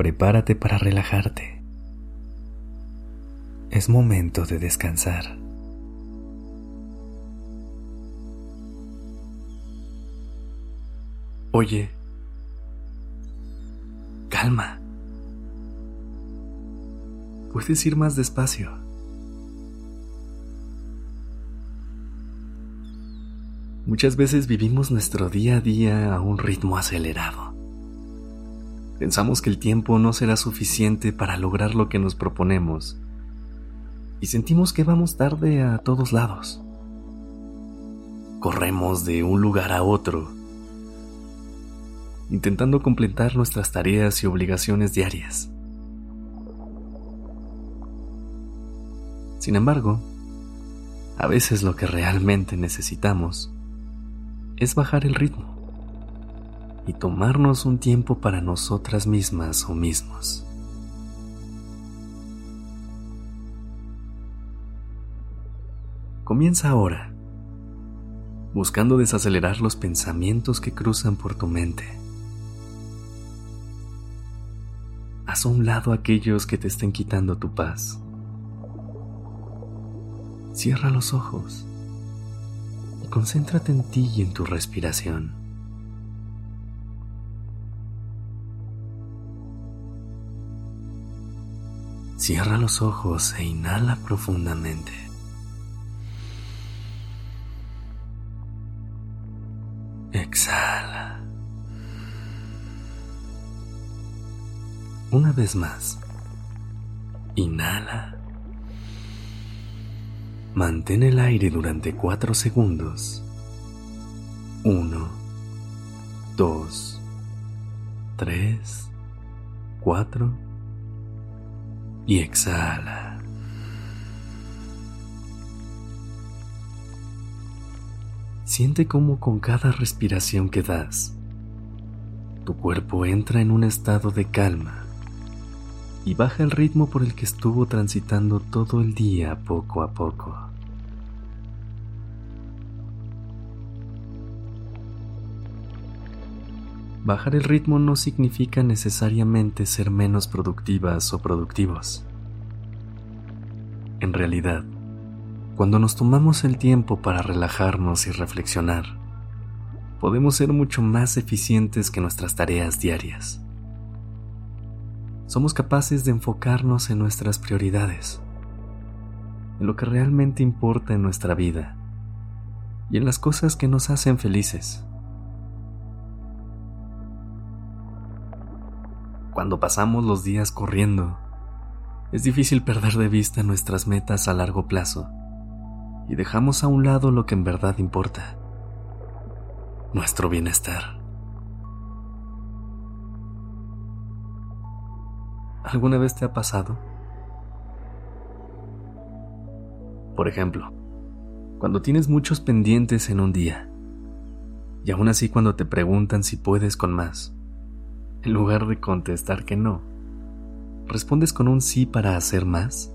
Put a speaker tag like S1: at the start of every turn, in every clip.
S1: Prepárate para relajarte. Es momento de descansar. Oye, calma. Puedes ir más despacio. Muchas veces vivimos nuestro día a día a un ritmo acelerado. Pensamos que el tiempo no será suficiente para lograr lo que nos proponemos y sentimos que vamos tarde a todos lados. Corremos de un lugar a otro, intentando completar nuestras tareas y obligaciones diarias. Sin embargo, a veces lo que realmente necesitamos es bajar el ritmo y tomarnos un tiempo para nosotras mismas o mismos. Comienza ahora, buscando desacelerar los pensamientos que cruzan por tu mente. Haz a un lado aquellos que te estén quitando tu paz. Cierra los ojos concéntrate en ti y en tu respiración. Cierra los ojos e inhala profundamente. Exhala. Una vez más. Inhala. Mantén el aire durante 4 segundos. 1, 2, 3, 4 y exhala. Siente cómo con cada respiración que das, tu cuerpo entra en un estado de calma y baja el ritmo por el que estuvo transitando todo el día poco a poco. Bajar el ritmo no significa necesariamente ser menos productivas o productivos. En realidad, cuando nos tomamos el tiempo para relajarnos y reflexionar, podemos ser mucho más eficientes que nuestras tareas diarias somos capaces de enfocarnos en nuestras prioridades, en lo que realmente importa en nuestra vida y en las cosas que nos hacen felices. Cuando pasamos los días corriendo, es difícil perder de vista nuestras metas a largo plazo y dejamos a un lado lo que en verdad importa, nuestro bienestar. ¿Alguna vez te ha pasado? Por ejemplo, cuando tienes muchos pendientes en un día, y aún así cuando te preguntan si puedes con más, en lugar de contestar que no, respondes con un sí para hacer más.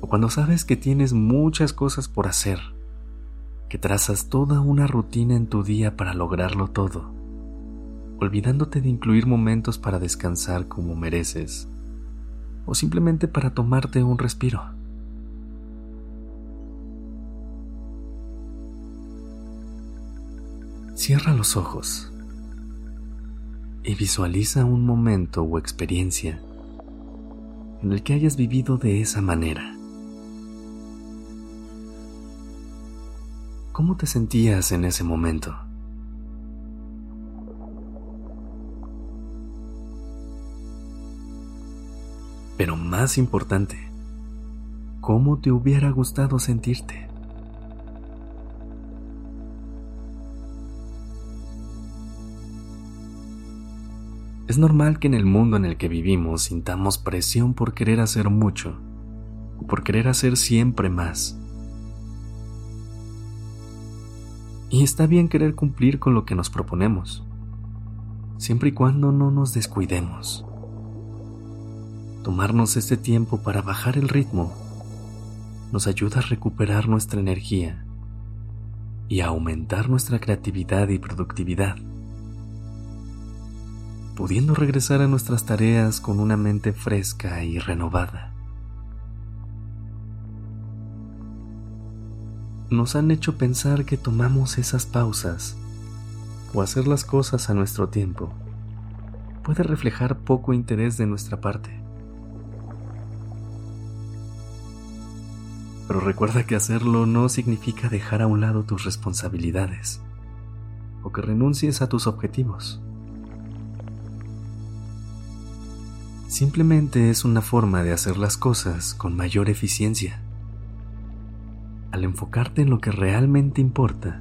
S1: O cuando sabes que tienes muchas cosas por hacer, que trazas toda una rutina en tu día para lograrlo todo olvidándote de incluir momentos para descansar como mereces, o simplemente para tomarte un respiro. Cierra los ojos y visualiza un momento o experiencia en el que hayas vivido de esa manera. ¿Cómo te sentías en ese momento? Pero más importante, ¿cómo te hubiera gustado sentirte? Es normal que en el mundo en el que vivimos sintamos presión por querer hacer mucho, por querer hacer siempre más. Y está bien querer cumplir con lo que nos proponemos, siempre y cuando no nos descuidemos. Tomarnos este tiempo para bajar el ritmo nos ayuda a recuperar nuestra energía y a aumentar nuestra creatividad y productividad pudiendo regresar a nuestras tareas con una mente fresca y renovada. Nos han hecho pensar que tomamos esas pausas o hacer las cosas a nuestro tiempo puede reflejar poco interés de nuestra parte. Pero recuerda que hacerlo no significa dejar a un lado tus responsabilidades o que renuncies a tus objetivos. Simplemente es una forma de hacer las cosas con mayor eficiencia. Al enfocarte en lo que realmente importa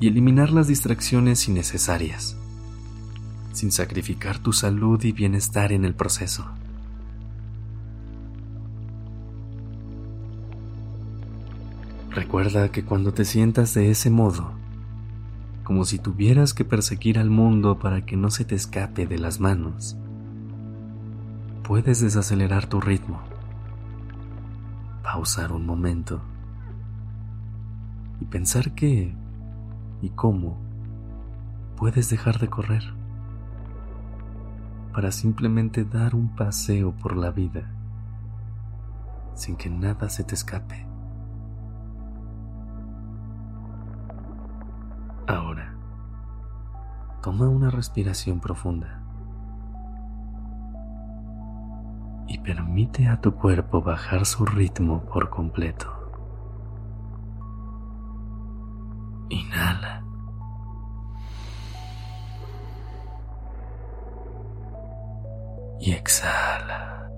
S1: y eliminar las distracciones innecesarias, sin sacrificar tu salud y bienestar en el proceso. Recuerda que cuando te sientas de ese modo, como si tuvieras que perseguir al mundo para que no se te escape de las manos, puedes desacelerar tu ritmo, pausar un momento y pensar qué y cómo puedes dejar de correr para simplemente dar un paseo por la vida sin que nada se te escape. Ahora, toma una respiración profunda. Permite a tu cuerpo bajar su ritmo por completo. Inhala. Y exhala.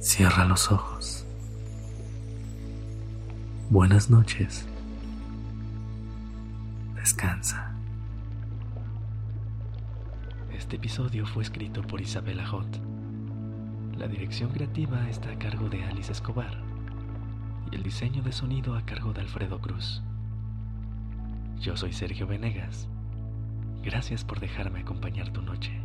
S1: Cierra los ojos. Buenas noches. Descansa. Este episodio fue escrito por Isabela Hot. La dirección creativa está a cargo de Alice Escobar y el diseño de sonido a cargo de Alfredo Cruz. Yo soy Sergio Venegas. Gracias por dejarme acompañar tu noche.